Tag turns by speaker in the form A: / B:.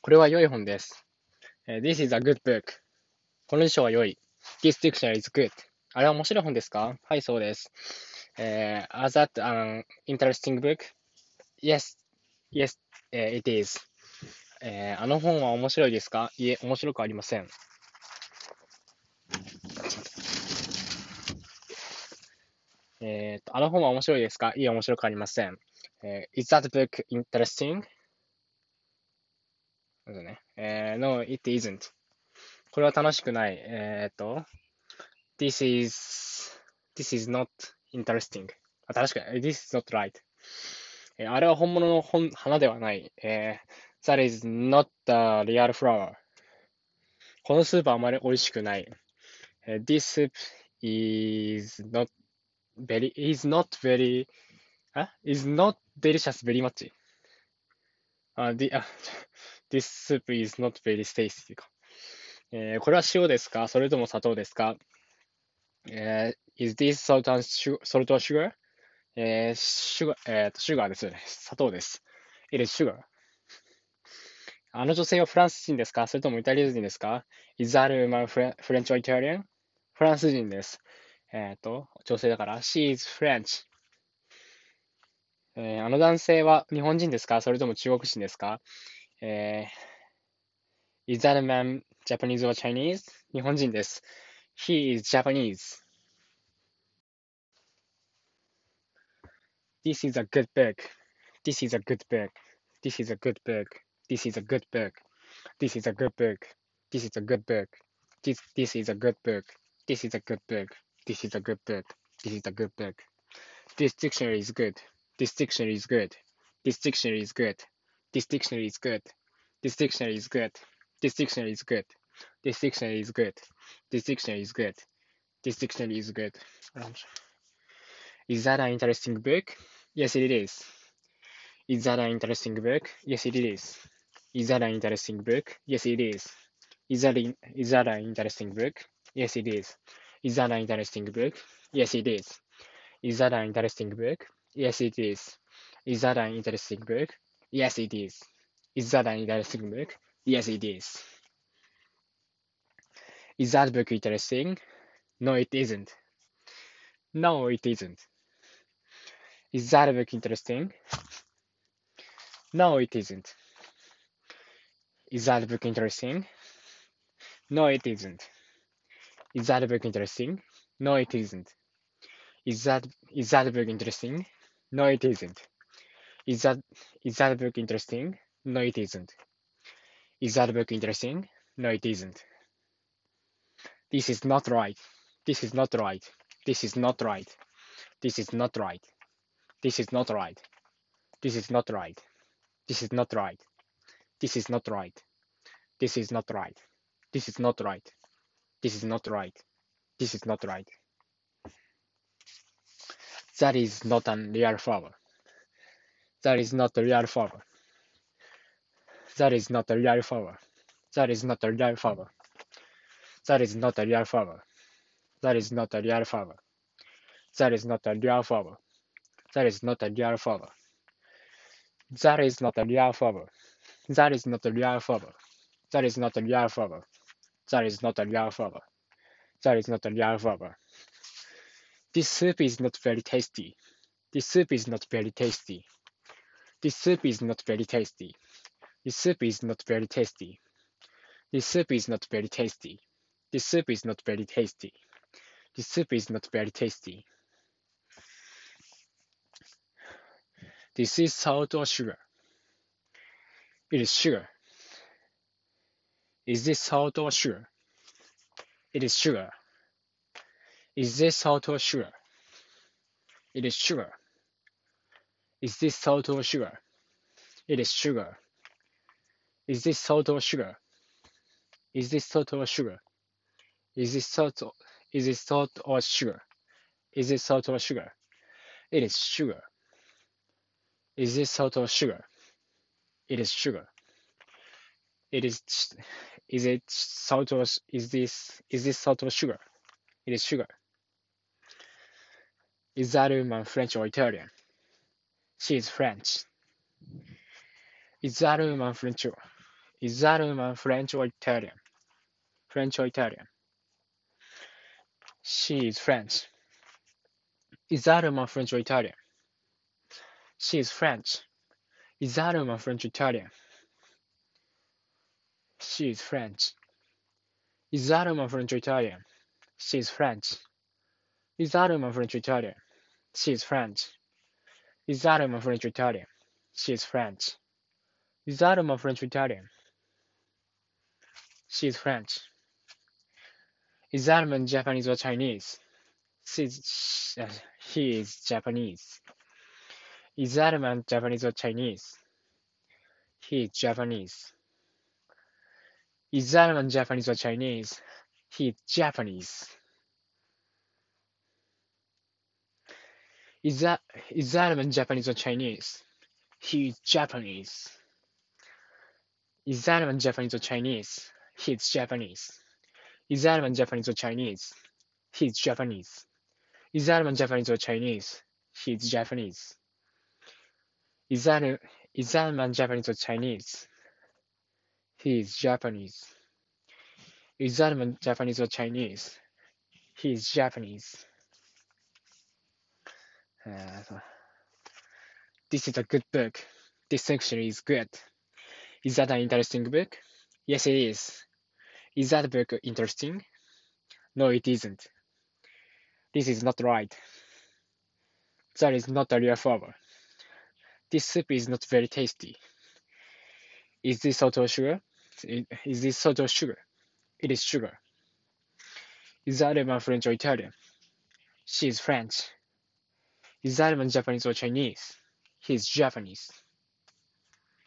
A: これは良い本です。This is a good book. この辞書は良い。This dictionary is good. あれは面白い本ですかはい、そうです。Uh, is that an interesting book? Yes, yes, it is. えー、あの本は面白いですかいえ、面白くありません。えっと、あの本は面白いですかいえ、面白くありません。えー、Is that book interesting? そうね。えー、No, it isn't. これは楽しくない。えっ、と、This is, this is not interesting. あ、確かに。This is not right. えー、あれは本物の本花ではない。えー、That is not the real flower. このスープはあまり美味しくない。えー、This soup is not very, is not very, あ is not delicious very much. あ、the, あ This soup is not very tasty. えー、これは塩ですか？それとも砂糖ですか？えー、is this salt and sugar? Salt or sugar? えー、シュガー、えー、と、シュガーですよね。砂糖です。it is sugar. あの女性はフランス人ですか？それともイタリア人ですか ?Is that woman French or Italian? フランス人です。えっ、ー、と、女性だから、She is French. えー、あの男性は日本人ですか？それとも中国人ですか？えー、Is that man Japanese or Chinese? 日本人です。He is Japanese. This is a good book. This is a good book. This is a good book. This is a good book. This is a good book. This is a good book. This this is a good book. This is a good book. This is a good book. This is a good book. This dictionary is good. This dictionary is good. This dictionary is good. This dictionary is good. This dictionary is good. This dictionary is good. This dictionary is good. This dictionary is good. This dictionary is good. Is that an interesting book? Yes, it is. Is that an interesting book? Yes, it is. Is that an interesting book? Yes, it is. Is that, in, is that an interesting book? Yes, it is. Is that an interesting book? Yes, it is. Is that an interesting book? Yes, it is. Is that an interesting book? Yes, it is. Is that an interesting book? Yes, it is. Is that book interesting? No, it isn't. No, it isn't. Is that book interesting? No, it isn't. Is that book interesting? No, it isn't. Is that book interesting? No, it isn't. Is that is that book interesting? No, it isn't. Is that is that book interesting? No, it isn't. Is that book interesting? No, it isn't. This is not right. This is not right. This is not right. This is not right. This is not right. This is not right. This is not right. This is not right. This is not right. This is not right. This is not right. This is not right. That is not a real flower. That is not a real flower. That is not a real flower. That is not a real flower. That is not a real flower. That is not a real flower. That is not a real flower. That is not a real flower. That is not a real flower. That is not a real flower. That is not a real flower. That is not a real flower. That is not a real flower. This soup is not very tasty. This soup is not very tasty. This soup is not very tasty. This soup is not very tasty. This soup is not very tasty. This soup is not very tasty. This soup is not very tasty. This is salt or sugar. It is sugar. Is this salt or sugar? It is sugar. Is this salt or sugar? It is sugar. Is this salt or sugar? It is sugar. Is this salt or sugar? Is this salt or sugar? Is this salt? Is it salt or sugar? Is it salt or sugar? It is sugar. Is this salt or sugar? It is sugar. It is. Is it salt or is this is this salt or sugar? It is sugar. Is that woman French or Italian? She is French. Is that woman French Is that woman French or Italian? French or Italian? She is French. Is that woman French or Italian? She is French. Is that woman French or Italian? She is French. Is that woman French or Italian? She is French. Is that woman French or Italian? She is French. Is that woman French Italian? She is French. Is that woman French Italian? She is French. Is that man Japanese or Chinese? She's, uh, he is Japanese. Is that man Japanese or Chinese? He is Japanese. Is that man Japanese or Chinese? He is Japanese. Is that is that man Japanese or Chinese? He is Japanese. Is that man Japanese or Chinese? He is Japanese. Is that man Japanese or Chinese? He is Japanese. Is that man Japanese or Chinese? He is Japanese. Is that is that man Japanese or Chinese? He is Japanese. Is that man Japanese or Chinese? He is Japanese. Uh, this is a good book. This section is good. Is that an interesting book? Yes, it is. Is that book interesting? No, it isn't. This is not right. That is not a real flower. This soup is not very tasty. Is this salt or sugar? Is this salt or sugar? It is sugar. Is that man French or Italian? She is French. Is that man Japanese or Chinese? He is Japanese.